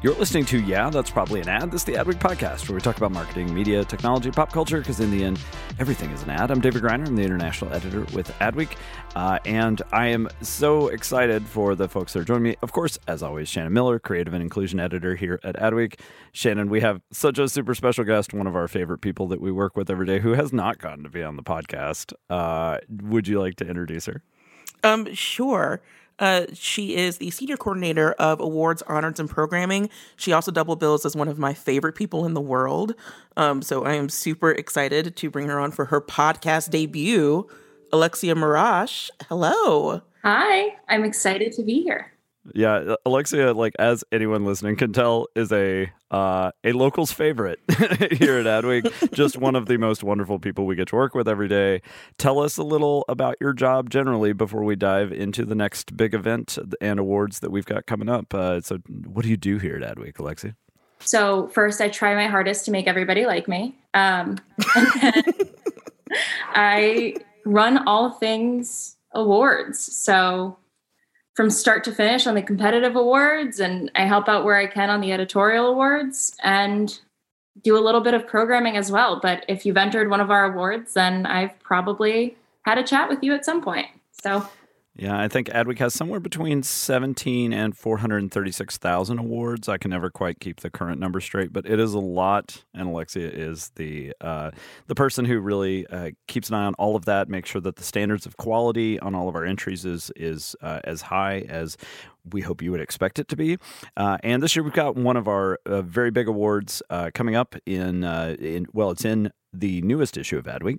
You're listening to Yeah, That's Probably an Ad. This is the Adweek podcast where we talk about marketing, media, technology, pop culture, because in the end, everything is an ad. I'm David Griner. I'm the international editor with Adweek. Uh, and I am so excited for the folks that are joining me. Of course, as always, Shannon Miller, creative and inclusion editor here at Adweek. Shannon, we have such a super special guest, one of our favorite people that we work with every day who has not gotten to be on the podcast. Uh, would you like to introduce her? Um, sure. Uh, she is the senior coordinator of awards, honors, and programming. She also double bills as one of my favorite people in the world. Um, so I am super excited to bring her on for her podcast debut. Alexia Marash, hello. Hi, I'm excited to be here. Yeah, Alexia, like as anyone listening can tell, is a uh, a local's favorite here at Adweek. Just one of the most wonderful people we get to work with every day. Tell us a little about your job generally before we dive into the next big event and awards that we've got coming up. Uh, so, what do you do here at Adweek, Alexia? So first, I try my hardest to make everybody like me. Um, I run all things awards. So from start to finish on the competitive awards and I help out where I can on the editorial awards and do a little bit of programming as well. But if you've entered one of our awards, then I've probably had a chat with you at some point. So yeah, I think Adweek has somewhere between 17 and 436,000 awards. I can never quite keep the current number straight, but it is a lot. And Alexia is the uh, the person who really uh, keeps an eye on all of that, makes sure that the standards of quality on all of our entries is is uh, as high as we hope you would expect it to be. Uh, and this year we've got one of our uh, very big awards uh, coming up in in well, it's in the newest issue of Adweek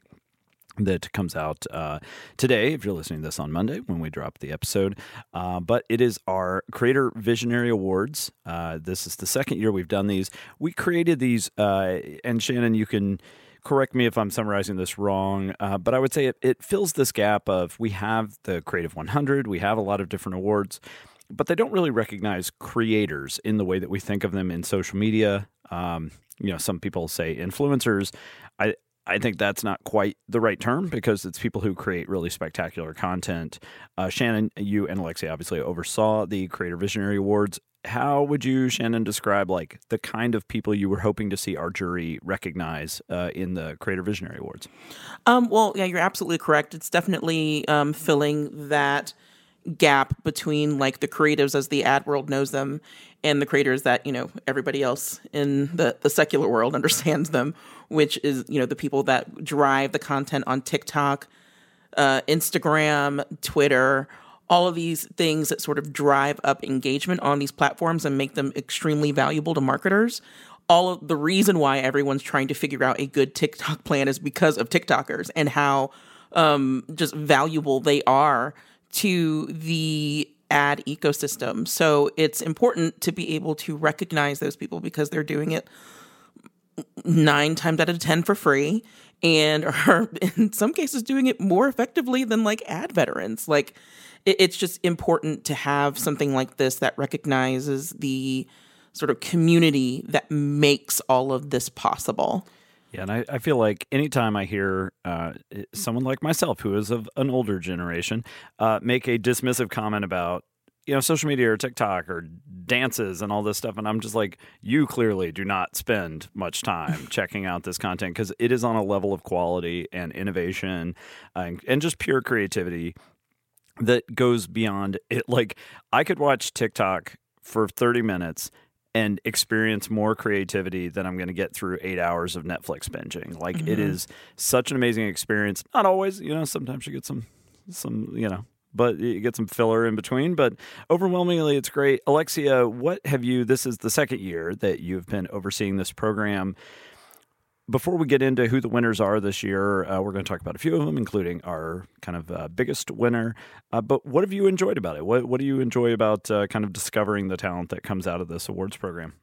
that comes out uh, today if you're listening to this on monday when we drop the episode. Uh, but it is our creator visionary awards. Uh, this is the second year we've done these. We created these uh, and shannon you can correct me if i'm summarizing this wrong uh, but i would say it, it fills this gap of we have the creative 100 we have a lot of different awards but they don't really recognize creators in the way that we think of them in social media. Um, you know some people say influencers. I, I think that's not quite the right term because it's people who create really spectacular content. Uh, Shannon, you and Alexia obviously oversaw the Creator Visionary Awards. How would you, Shannon, describe like the kind of people you were hoping to see our jury recognize uh, in the Creator Visionary Awards? Um, well, yeah, you're absolutely correct. It's definitely um, filling that gap between like the creatives as the ad world knows them and the creators that you know everybody else in the the secular world understands them which is you know the people that drive the content on tiktok uh, instagram twitter all of these things that sort of drive up engagement on these platforms and make them extremely valuable to marketers. All of the reason why everyone's trying to figure out a good tiktok plan is because of tiktokers and how um, just valuable they are to the ad ecosystem. So it's important to be able to recognize those people because they're doing it nine times out of 10 for free and are in some cases doing it more effectively than like ad veterans. Like it's just important to have something like this that recognizes the sort of community that makes all of this possible. Yeah, and I, I feel like anytime I hear uh, someone like myself, who is of an older generation, uh, make a dismissive comment about you know social media or TikTok or dances and all this stuff, and I'm just like, you clearly do not spend much time checking out this content because it is on a level of quality and innovation uh, and, and just pure creativity that goes beyond it. Like I could watch TikTok for 30 minutes and experience more creativity than I'm going to get through eight hours of Netflix binging. Like mm-hmm. it is such an amazing experience. Not always, you know. Sometimes you get some some you know but you get some filler in between. But overwhelmingly, it's great. Alexia, what have you? This is the second year that you've been overseeing this program. Before we get into who the winners are this year, uh, we're going to talk about a few of them, including our kind of uh, biggest winner. Uh, but what have you enjoyed about it? What What do you enjoy about uh, kind of discovering the talent that comes out of this awards program?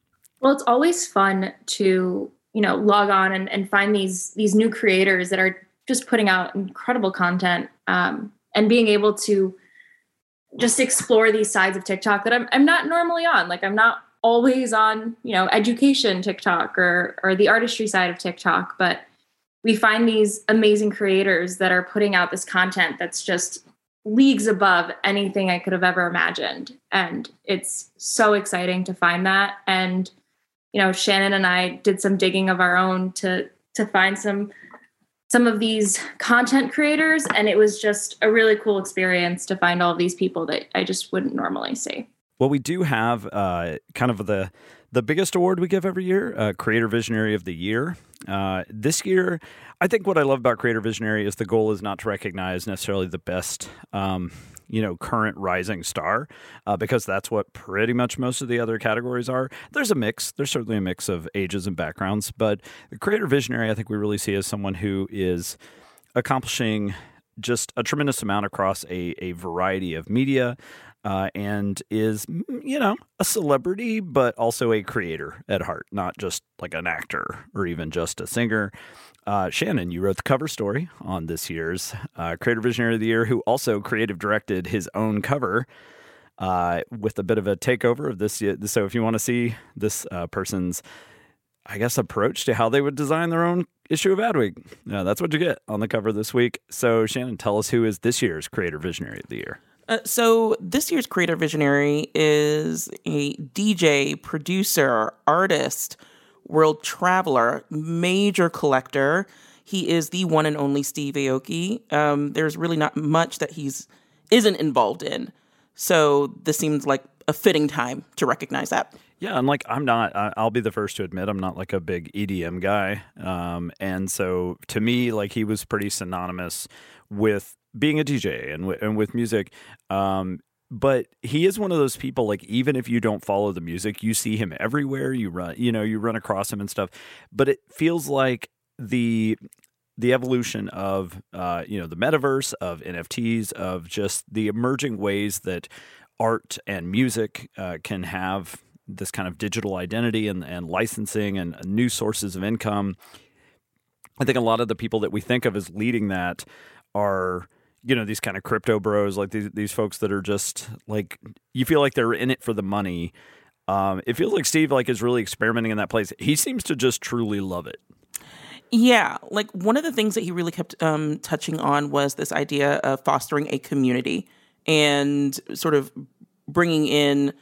Well, it's always fun to you know log on and, and find these these new creators that are just putting out incredible content. Um, and being able to just explore these sides of TikTok that I'm I'm not normally on. Like I'm not always on, you know, education TikTok or or the artistry side of TikTok, but we find these amazing creators that are putting out this content that's just leagues above anything I could have ever imagined. And it's so exciting to find that and you know, Shannon and I did some digging of our own to to find some some of these content creators and it was just a really cool experience to find all of these people that I just wouldn't normally see. Well, we do have uh, kind of the the biggest award we give every year, uh, Creator Visionary of the Year. Uh, this year, I think what I love about Creator Visionary is the goal is not to recognize necessarily the best um, you know current rising star uh, because that's what pretty much most of the other categories are there's a mix there's certainly a mix of ages and backgrounds but the creator visionary i think we really see as someone who is accomplishing just a tremendous amount across a, a variety of media uh, and is, mm, you know, a celebrity, but also a creator at heart, not just like an actor or even just a singer. Uh, Shannon, you wrote the cover story on this year's uh, Creator Visionary of the Year, who also creative directed his own cover uh, with a bit of a takeover of this. So, if you want to see this uh, person's, I guess, approach to how they would design their own issue of Adweek, yeah, that's what you get on the cover this week. So, Shannon, tell us who is this year's Creator Visionary of the Year. Uh, so this year's creator visionary is a DJ, producer, artist world traveler, major collector. He is the one and only Steve Aoki. Um, there's really not much that he's isn't involved in, so this seems like a fitting time to recognize that. Yeah, and like I'm not. I'll be the first to admit I'm not like a big EDM guy, um, and so to me, like he was pretty synonymous with being a DJ and w- and with music. Um, but he is one of those people like even if you don't follow the music you see him everywhere you run you know you run across him and stuff but it feels like the the evolution of uh, you know the metaverse of nfts of just the emerging ways that art and music uh, can have this kind of digital identity and, and licensing and new sources of income i think a lot of the people that we think of as leading that are you know these kind of crypto bros like these these folks that are just like you feel like they're in it for the money. Um, it feels like steve like is really experimenting in that place. He seems to just truly love it. Yeah like one of the things that he really kept um, touching on was this idea of fostering a community and sort of bringing in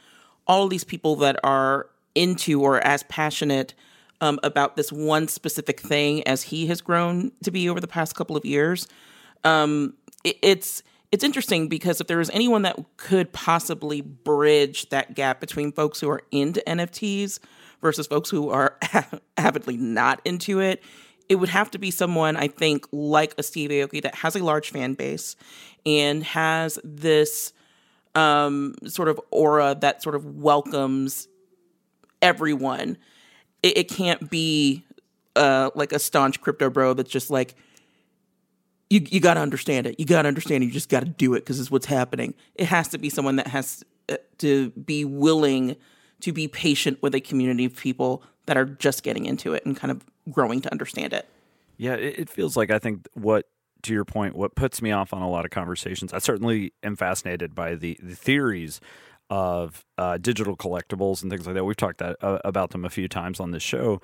all these people that are into or as passionate um, about this one specific thing as he has grown to be over the past couple of years. Um, it's it's interesting because if there was anyone that could possibly bridge that gap between folks who are into NFTs versus folks who are avidly not into it, it would have to be someone I think like a Steve Aoki that has a large fan base and has this um, sort of aura that sort of welcomes everyone. It, it can't be uh, like a staunch crypto bro that's just like, you you got to understand it. You got to understand it. You just got to do it because it's what's happening. It has to be someone that has uh, to be willing to be patient with a community of people that are just getting into it and kind of growing to understand it. Yeah, it, feels like I think what to your point, what puts me off on a lot of conversations. I certainly am fascinated by the, the theories of uh, digital collectibles and things like that. We've talked that, uh, about them a few times on this show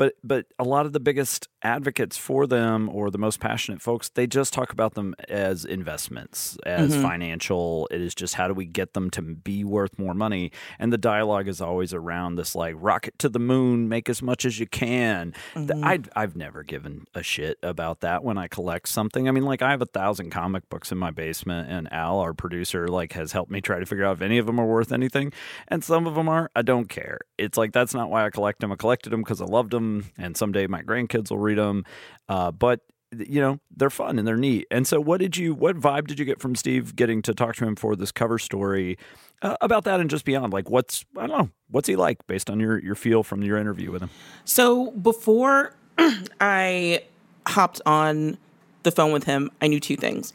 but but a lot of the biggest advocates for them or the most passionate folks, they just talk about them as investments, as Mm-hmm. financial. It is just how do we get them to be worth more money? And the dialogue is always around this like rocket to the moon, make as much as you can. Mm-hmm. I I've never given a shit about that when I collect something. I mean, like I have a thousand comic books in my basement, and Al, our producer, like has helped me try to figure out if any of them are worth anything, and some of them are. I don't care. It's like that's not why I collect them. I collected them because I loved them, and someday my grandkids will read them. Uh, but you know they're fun and they're neat. And so, what did you? What vibe did you get from Steve getting to talk to him for this cover story uh, about that and just beyond? Like, what's I don't know, what's he like based on your your feel from your interview with him? So before I hopped on the phone with him, I knew two things.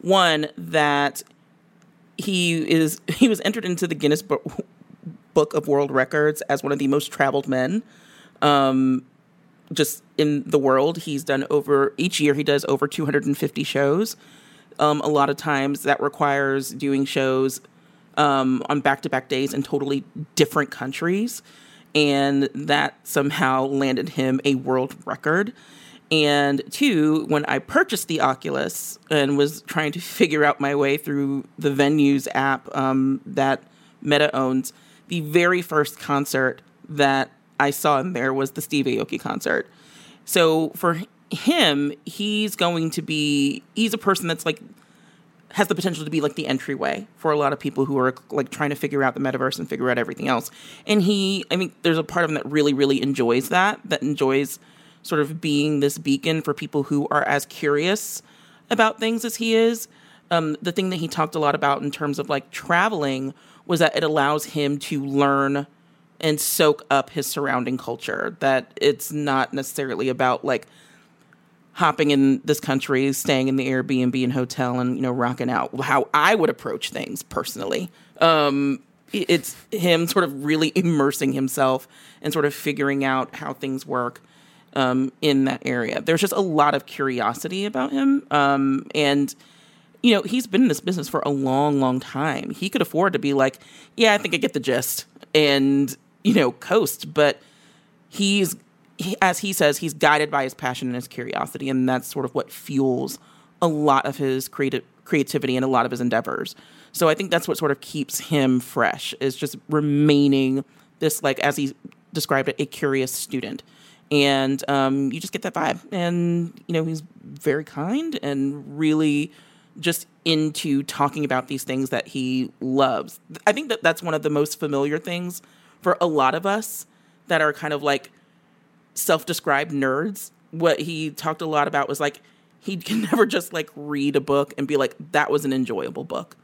One, that he is he was entered into the Guinness Book of World Records as one of the most traveled men. Um, just in the world, he's done over each year. He does over 250 shows. Um, a lot of times that requires doing shows um, on back to back days in totally different countries. And that somehow landed him a world record. And two, when I purchased the Oculus and was trying to figure out my way through the venues app um, that Meta owns, the very first concert that I saw in there was the Steve Aoki concert. So for him, he's going to be, he's a person that's like, has the potential to be like the entryway for a lot of people who are like trying to figure out the metaverse and figure out everything else. And he, I mean, there's a part of him that really, really enjoys that, that enjoys sort of being this beacon for people who are as curious about things as he is. Um, the thing that he talked a lot about in terms of like traveling was that it allows him to learn and soak up his surrounding culture. That it's not necessarily about like hopping in this country, staying in the Airbnb and hotel, and you know rocking out. How I would approach things personally. Um, it's him sort of really immersing himself and sort of figuring out how things work um, in that area. There's just a lot of curiosity about him, um, and you know he's been in this business for a long, long time. He could afford to be like, yeah, I think I get the gist, and you know coast, but he's he, as he says he's guided by his passion and his curiosity and that's sort of what fuels a lot of his creative creativity and a lot of his endeavors. So i think that's what sort of keeps him fresh is just remaining this like as he described it a curious student. And um, you just get that vibe. And you know he's very kind and really just into talking about these things that he loves. I think that that's one of the most familiar things for a lot of us that are kind of like self-described nerds what he talked a lot about was like he can never just like read a book and be like that was an enjoyable book.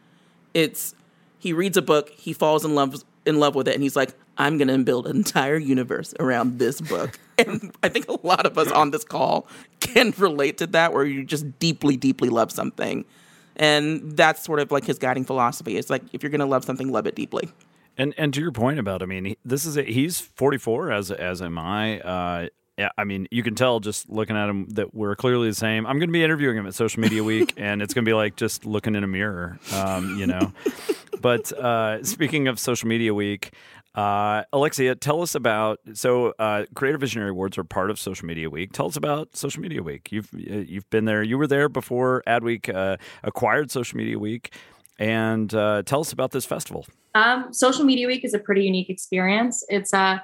It's he reads a book he falls in love in love with it and he's like i'm going to build an entire universe around this book. And i think a lot of us on this call can relate to that where you just deeply deeply love something. And that's sort of like his guiding philosophy. It's like if you're going to love something love it deeply And and to your point about, I mean, this is a, he's 44 as as am I. Uh, yeah, I mean, you can tell just looking at him that we're clearly the same. I'm going to be interviewing him at Social Media Week, and it's going to be like just looking in a mirror, um, you know. but uh, speaking of Social Media Week, uh, Alexia, tell us about so uh, Creative Visionary Awards are part of Social Media Week. Tell us about Social Media Week. You've uh, you've been there. You were there before Adweek uh, acquired Social Media Week, and uh, tell us about this festival. Um, Social Media Week is a pretty unique experience. It's uh,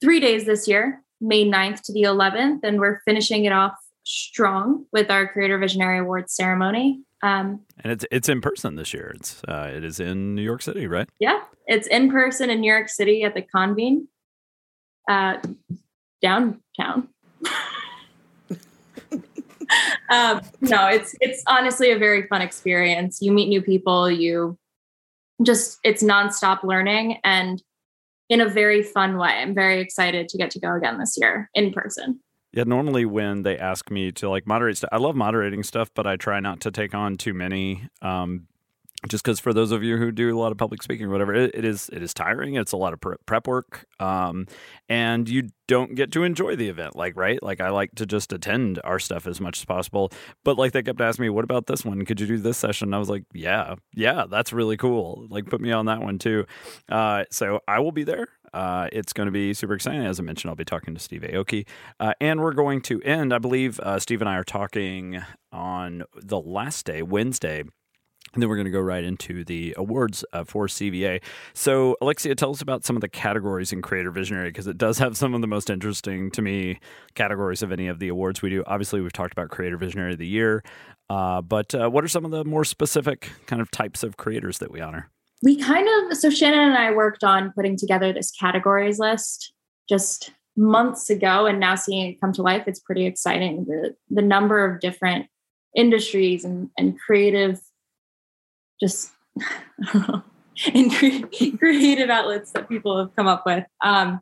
three days this year, May 9th to the 11th, and we're finishing it off strong with our Creator Visionary Awards ceremony. Um, And it's it's in person this year. It's uh, it is in New York City, right? yeah, it's in person in New York City at the Convene, uh, downtown. um, no, it's it's honestly a very fun experience. You meet new people. You just it's nonstop learning and in a very fun way. I'm very excited to get to go again this year in person. Yeah. Normally, when they ask me to like moderate stuff, I love moderating stuff, but I try not to take on too many. Um, just because for those of you who do a lot of public speaking or whatever, it, it is it is tiring. It's a lot of prep work, um, and you don't get to enjoy the event. Like right, like I like to just attend our stuff as much as possible. But like they kept asking me, "What about this one? Could you do this session?" I was like, "Yeah, yeah, that's really cool. Like put me on that one too." Uh, so I will be there. Uh, it's going to be super exciting. As I mentioned, I'll be talking to Steve Aoki. Uh, and we're going to end, I believe uh, Steve and I are talking on the last day, Wednesday. And then we're going to go right into the awards uh, for CVA. So, Alexia, tell us about some of the categories in Creator Visionary because it does have some of the most interesting to me categories of any of the awards we do. Obviously, we've talked about Creator Visionary of the Year, uh, but uh, what are some of the more specific kind of types of creators that we honor? We kind of, so Shannon and I worked on putting together this categories list just months ago, and now seeing it come to life, it's pretty exciting. The, the number of different industries and, and creative just creative outlets that people have come up with. Um,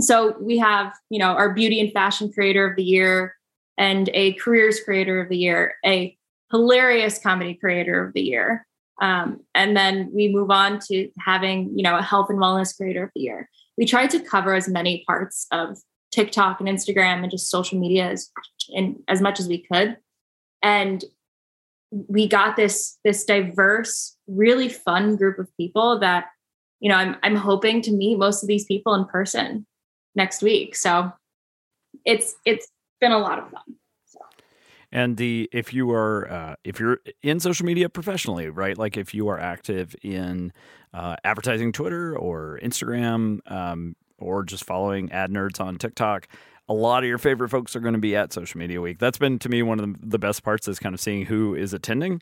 so we have, you know, our beauty and fashion creator of the year and a careers creator of the year, a hilarious comedy creator of the year. Um, and then we move on to having, you know, a health and wellness creator of the year. We tried to cover as many parts of TikTok and Instagram and just social media as in as much as we could. And we got this this diverse really fun group of people that you know i'm i'm hoping to meet most of these people in person next week. So it's it's been a lot of fun. And the if you are uh, if you're in social media professionally right? Like if you are active in uh, advertising twitter or instagram um, or just following ad nerds on tiktok a lot of your favorite folks are going to be at Social Media Week. That's been to me one of the best parts is kind of seeing who is attending,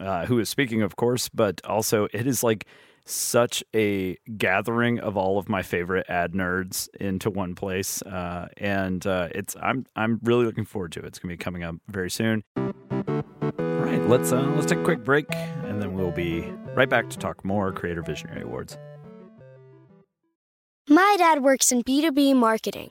uh, who is speaking, of course, but also it is like such a gathering of all of my favorite ad nerds into one place, uh, and uh, it's I'm I'm really looking forward to it. It's going to be coming up very soon. All right, let's uh, let's take a quick break, and then we'll be right back to talk more Creator Visionary Awards. My dad works in B2B marketing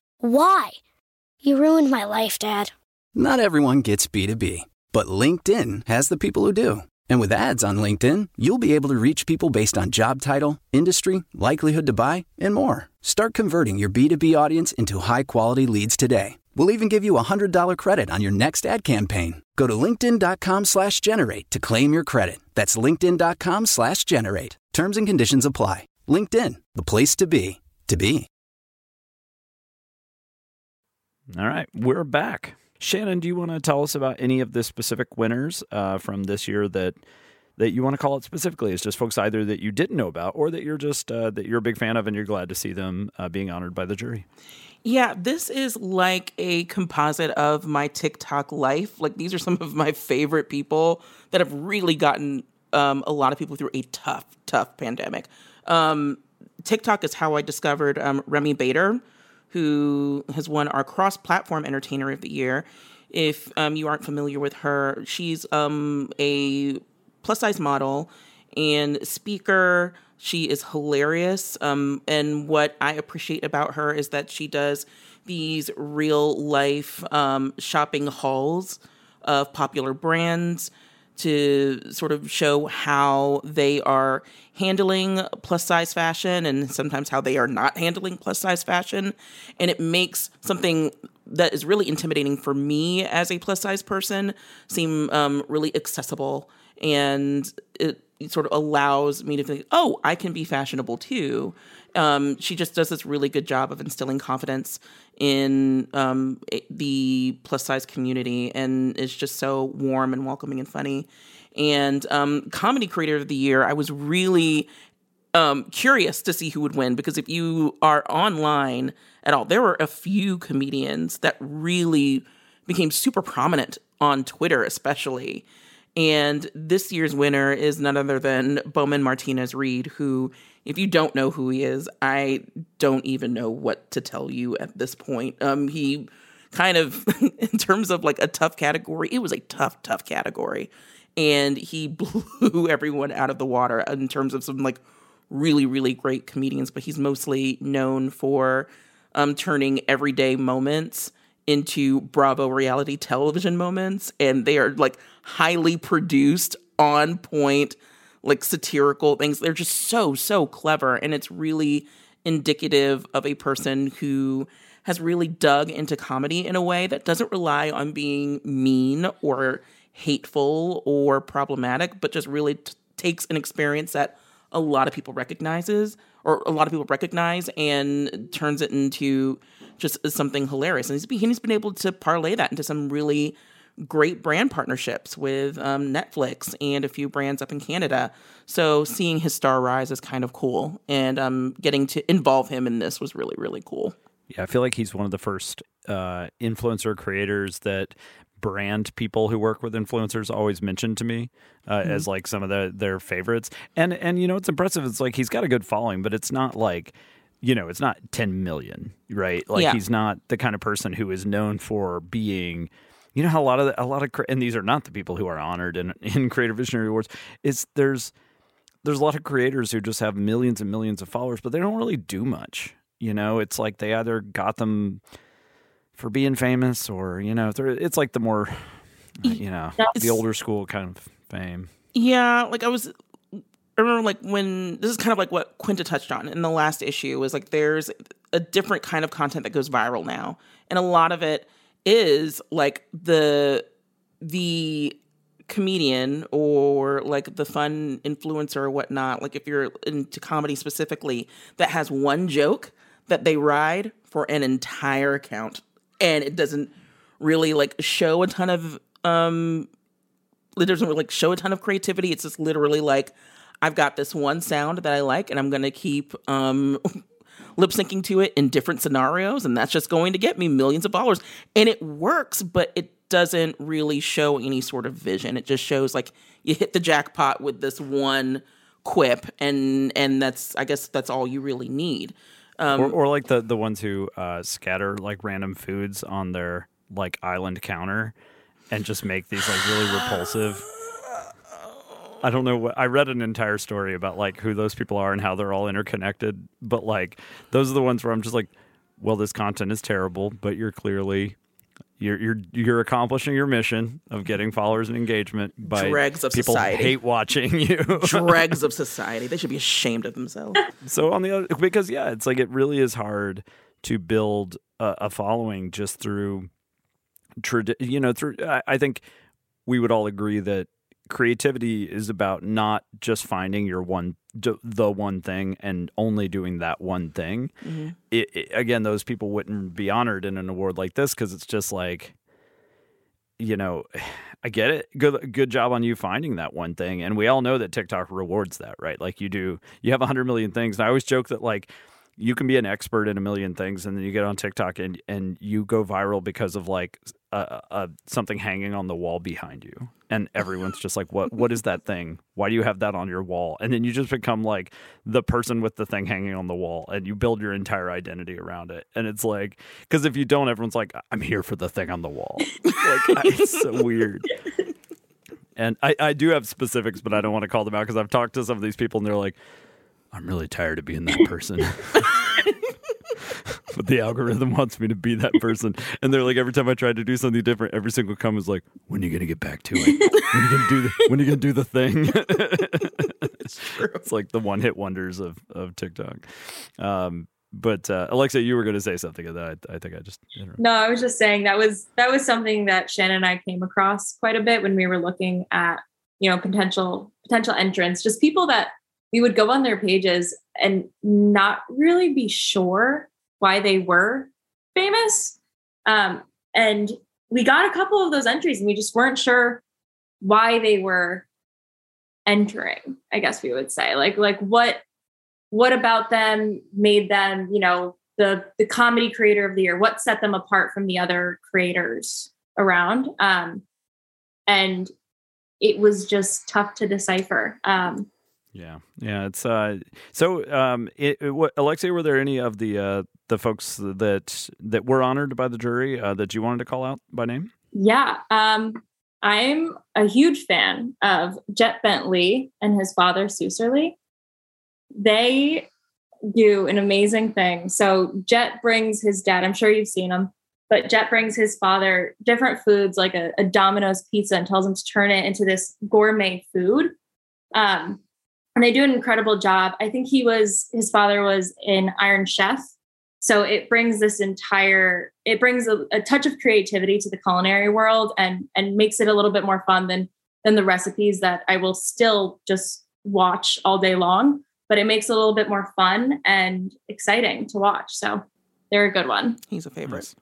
Why? You ruined my life, Dad. Not everyone gets B2B, but LinkedIn has the people who do. And with ads on LinkedIn, you'll be able to reach people based on job title, industry, likelihood to buy, and more. Start converting your B2B audience into high quality leads today. We'll even give you a $100 credit on your next ad campaign. Go to linkedin.com slash generate to claim your credit. That's linkedin.com slash generate. Terms and conditions apply. LinkedIn, the place to be, to be. All right, we're back. Shannon, do you want to tell us about any of the specific winners uh, from this year that that you want to call it specifically? It's just folks either that you didn't know about or that you're just uh, that you're a big fan of and you're glad to see them uh, being honored by the jury. Yeah, this is like a composite of my TikTok life. Like these are some of my favorite people that have really gotten um, a lot of people through a tough, tough pandemic. Um, TikTok is how I discovered um, Remi Bader who has won our cross platform entertainer of the year. If um, you aren't familiar with her, she's um, a plus size model and speaker. She is hilarious. Um, and what I appreciate about her is that she does these real life um, shopping hauls of popular brands to sort of show how they are handling plus size fashion and sometimes how they are not handling plus size fashion. And it makes something that is really intimidating for me as a plus size person seem um, really accessible. And it sort of allows me to think, oh, I can be fashionable too. Um, she just does this really good job of instilling confidence in um, the plus size community and is just so warm and welcoming and funny. And um, comedy creator of the year, I was really um, curious to see who would win because if you are online at all, there were a few comedians that really became super prominent on Twitter, especially. And this year's winner is none other than Bowman Martinez Reid, who if you don't know who he is, I don't even know what to tell you at this point. Um, he kind of, in terms of like a tough category, it was a tough, tough category. And he blew everyone out of the water in terms of some like really, really great comedians, but he's mostly known for um, turning everyday moments into Bravo reality television moments. And they are like highly produced, on point, like satirical things. They're just so, so clever. And it's really indicative of a person who has really dug into comedy in a way that doesn't rely on being mean or hateful or problematic, but just really t- takes an experience that a lot of people recognizes or a lot of people recognize and turns it into just something hilarious. And he's he's been able to parlay that into some really great brand partnerships with um, Netflix and a few brands up in Canada. So seeing his star rise is kind of cool, and um, getting to involve him in this was really really cool. Yeah, I feel like he's one of the first uh, influencer creators that brand people who work with influencers always mention to me uh, mm-hmm. as like some of the, their favorites. And and you know it's impressive. It's like he's got a good following, but it's not like you know it's not 10 million, right? Like yeah. he's not the kind of person who is known for being you know how a lot of the, a lot of and these are not the people who are honored in in creative visionary awards is there's there's a lot of creators who just have millions and millions of followers but they don't really do much you know it's like they either got them for being famous or you know it's like the more uh, you know the older school kind of fame yeah like i was I remember like when this is kind of like what Quinta touched on in the last issue was like there's a different kind of content that goes viral now. And a lot of it is like the the comedian or like the fun influencer or whatnot, like if you're into comedy specifically, that has one joke that they ride for an entire account and it doesn't really like show a ton of um it doesn't really like show a ton of creativity. It's just literally like I've got this one sound that I like and I'm gonna keep um lip syncing to it in different scenarios and that's just going to get me millions of followers. And it works, but it doesn't really show any sort of vision. It just shows like you hit the jackpot with this one quip and and that's I guess that's all you really need. Um, or, or, like the the ones who uh, scatter like random foods on their like island counter and just make these like really repulsive. I don't know what I read an entire story about like who those people are and how they're all interconnected, but like those are the ones where I'm just like, well, this content is terrible, but you're clearly you're you're you're accomplishing your mission of getting followers and engagement by dregs of people society. hate watching you. dregs of society. They should be ashamed of themselves. So on the other, because yeah, it's like it really is hard to build a, a following just through, tradi- you know, through. I, I think we would all agree that creativity is about not just finding your one the one thing and only doing that one thing. Mm-hmm. it, it, again those people wouldn't be honored in an award like this because it's just like you know i get it. Good good job on you finding that one thing. And we all know that tiktok rewards that right? Like you do you have 100 million things. And i always joke that like you can be an expert in a million things and then you get on TikTok and and you go viral because of like a, a, something hanging on the wall behind you. And everyone's just like what what is that thing? Why do you have that on your wall? And then you just become like the person with the thing hanging on the wall and you build your entire identity around it. And it's like because if you don't everyone's like i'm here for the thing on the wall. Like it's so weird. And I, I do have specifics but i don't want to call them out because i've talked to some of these people and they're like I'm really tired of being that person. but the algorithm wants me to be that person. And they're like, every time I try to do something different, every single comment is like, when are you going to get back to it? When are you going to do the, when are you going to do the thing? it's true. It's like the one hit wonders of, of TikTok. Um, but uh, Alexa, you were going to say something of that. I, I think I just no. I was just saying that was that was something that Shannon and I came across quite a bit when we were looking at you know potential potential entrants, just people that we would go on their pages and not really be sure why they were famous. Um, and we got a couple of those entries and we just weren't sure why they were entering, I guess we would say. Like, like what what about them made them, you know, the the comedy creator of the year? What set them apart from the other creators around? Um, and it was just tough to decipher. Um, yeah, yeah. It's uh. So, um, it, it, what, Alexia, were there any of the uh the folks that that were honored by the jury uh, that you wanted to call out by name? Yeah. Um, I'm a huge fan of Jet Bentley and his father, Suserly. they do an amazing thing. So Jet brings his dad, I'm sure you've seen him, but Jet brings his father different foods like a, a Domino's pizza and tells him to turn it into this gourmet food. Um, and they do an incredible job. I think he was, his father was an Iron Chef. So it brings this entire, it brings a, a touch of creativity to the culinary world and and makes it a little bit more fun than than the recipes that I will still just watch all day long but it makes it a little bit more fun and exciting to watch. So they're a good one. He's a favorite.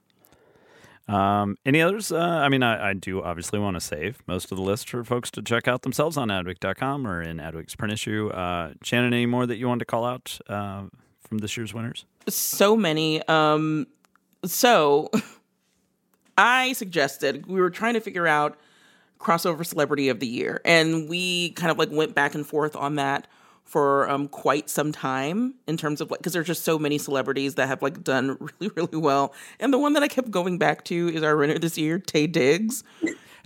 Um, any others? Uh, I mean, I, I, do obviously want to save most of the list for folks to check out themselves on adweek.com or in Adweek's print issue. Uh, Shannon, any more that you want to call out uh, from this year's winners? So many. Um, so I suggested we were trying to figure out crossover celebrity of the year, and we kind of like went back and forth on that for um, quite some time in terms of like because there's just so many celebrities that have like done really really well. And the one that i kept going back to is our winner this year taye diggs.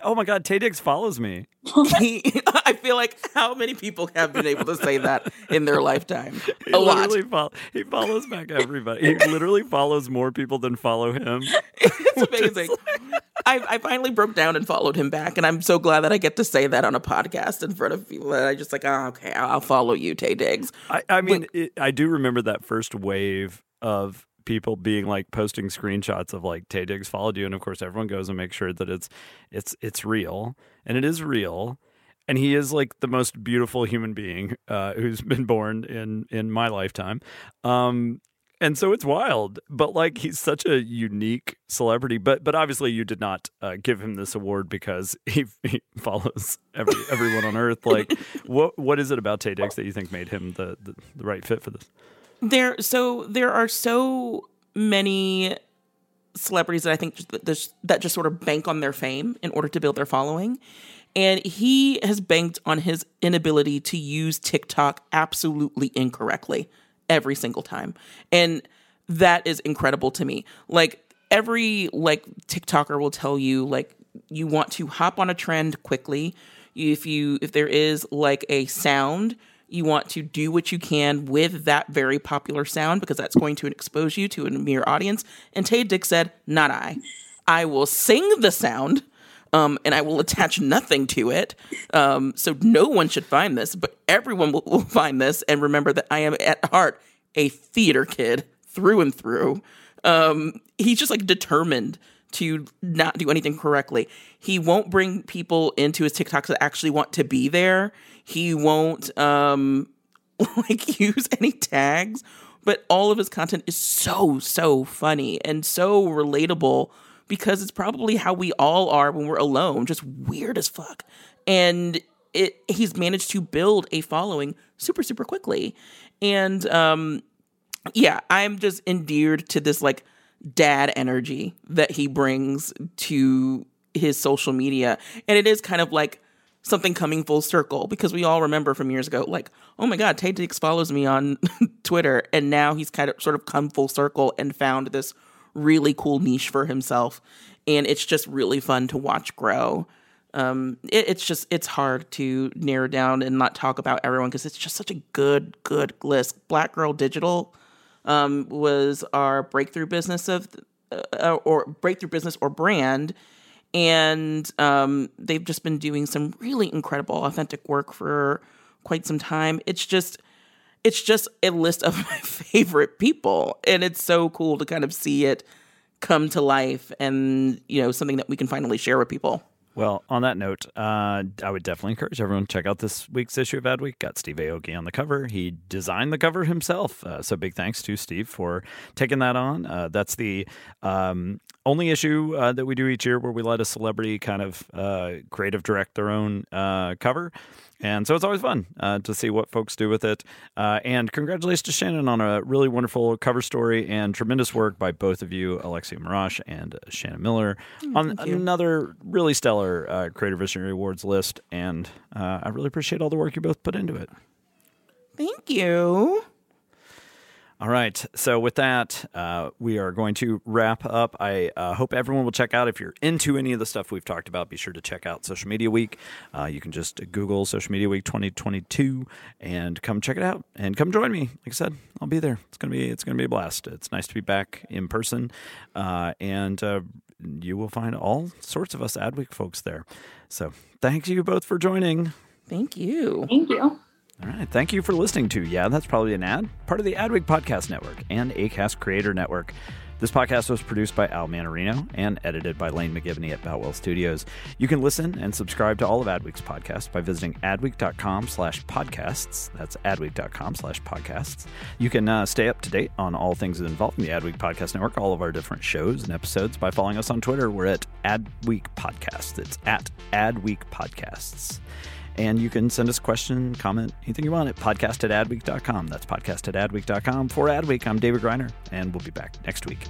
Oh my god taye diggs follows me. He, i feel like how many people have been able to say that in their lifetime? He a lot. follow, he follows back everybody. He literally follows more people than follow him. It's amazing I, I, finally broke down and followed him back, and I'm so glad that I get to say that on a podcast in front of people. That I just like, oh, okay, I'll follow you, Taye Diggs. I, I mean, but, it, I do remember that first wave of people being like posting screenshots of like Taye Diggs followed you, and of course everyone goes and makes sure that it's it's it's real, and it is real. And he is like the most beautiful human being uh, who's been born in in my lifetime. Um, and so it's wild but like he's such a unique celebrity but but obviously you did not uh, give him this award because he, he follows every everyone on earth. Like what what is it about Taye Diggs that you think made him the, the, the right fit for this? There so there are so many celebrities that I think that just sort of bank on their fame in order to build their following. And he has banked on his inability to use TikTok absolutely incorrectly every single time. And that is incredible to me. Like every like TikToker will tell you like you want to hop on a trend quickly. If you if there is like a sound, you want to do what you can with that very popular sound because that's going to expose you to a mere audience. And Taye Diggs said, "Not I. I will sing the sound." Um, and I will attach nothing to it. Um, so no one should find this, but everyone will, will find this. And remember that I am at heart a theater kid through and through. Um, he's just like determined to not do anything correctly. He won't bring people into his TikToks that actually want to be there. He won't um, like use any tags, but all of his content is so so funny and so relatable because it's probably how we all are when we're alone, just weird as fuck. And it he's managed to build a following super super quickly. And um yeah, I'm just endeared to this like dad energy that he brings to his social media. And it is kind of like something coming full circle because we all remember from years ago, like, oh my God, Taye Diggs follows me on Twitter. And now he's kind of sort of come full circle and found this really cool niche for himself. And it's just really fun to watch grow. Um, it, it's just it's hard to narrow down and not talk about everyone because it's just such a good good list. Black Girl Digital um, was our breakthrough business of uh, or breakthrough business or brand, and um, they've just been doing some really incredible authentic work for quite some time. It's just it's just a list of my favorite people and it's so cool to kind of see it come to life and you know something that we can finally share with people well, on that note, uh, I would definitely encourage everyone to check out this week's issue of Adweek. Got Steve Aoki on the cover. He designed the cover himself. Uh, so big thanks to Steve for taking that on. Uh, that's the um, only issue uh, that we do each year where we let a celebrity kind of uh, creative direct their own uh, cover. And so it's always fun uh, to see what folks do with it. Uh, and congratulations to Shannon on a really wonderful cover story and tremendous work by both of you, Alexia Marash and Shannon Miller, mm, on another really stellar uh, Creator Visionary Awards list. And uh, I really appreciate all the work you both put into it. Thank you. All right. So with that, uh, we are going to wrap up. I uh, hope everyone will check out if you're into any of the stuff we've talked about. Be sure to check out Social Media Week. Uh, you can just Google Social Media Week 2022 and come check it out and come join me. Like I said, I'll be there. It's gonna be it's gonna be a blast. It's nice to be back in person, uh, and uh, you will find all sorts of us Adweek folks there. So thank you both for joining. Thank you. Thank you. All right. Thank you for listening to Yeah, That's Probably an Ad, part of the Adweek Podcast Network and ACAST Creator Network. This podcast was produced by Al Mannarino and edited by Lane McGivney at Boutwell Studios. You can listen and subscribe to all of Adweek's podcasts by visiting adweek.com slash podcasts. That's adweek.com slash podcasts. You can uh, stay up to date on all things involving the Adweek Podcast Network, all of our different shows and episodes by following us on Twitter. We're at Adweek Podcasts. It's at Adweek Podcasts. And you can send us a question, comment, anything you want at podcast at adweek.com. That's podcast at adweek.com. For Adweek, I'm David Griner, and we'll be back next week.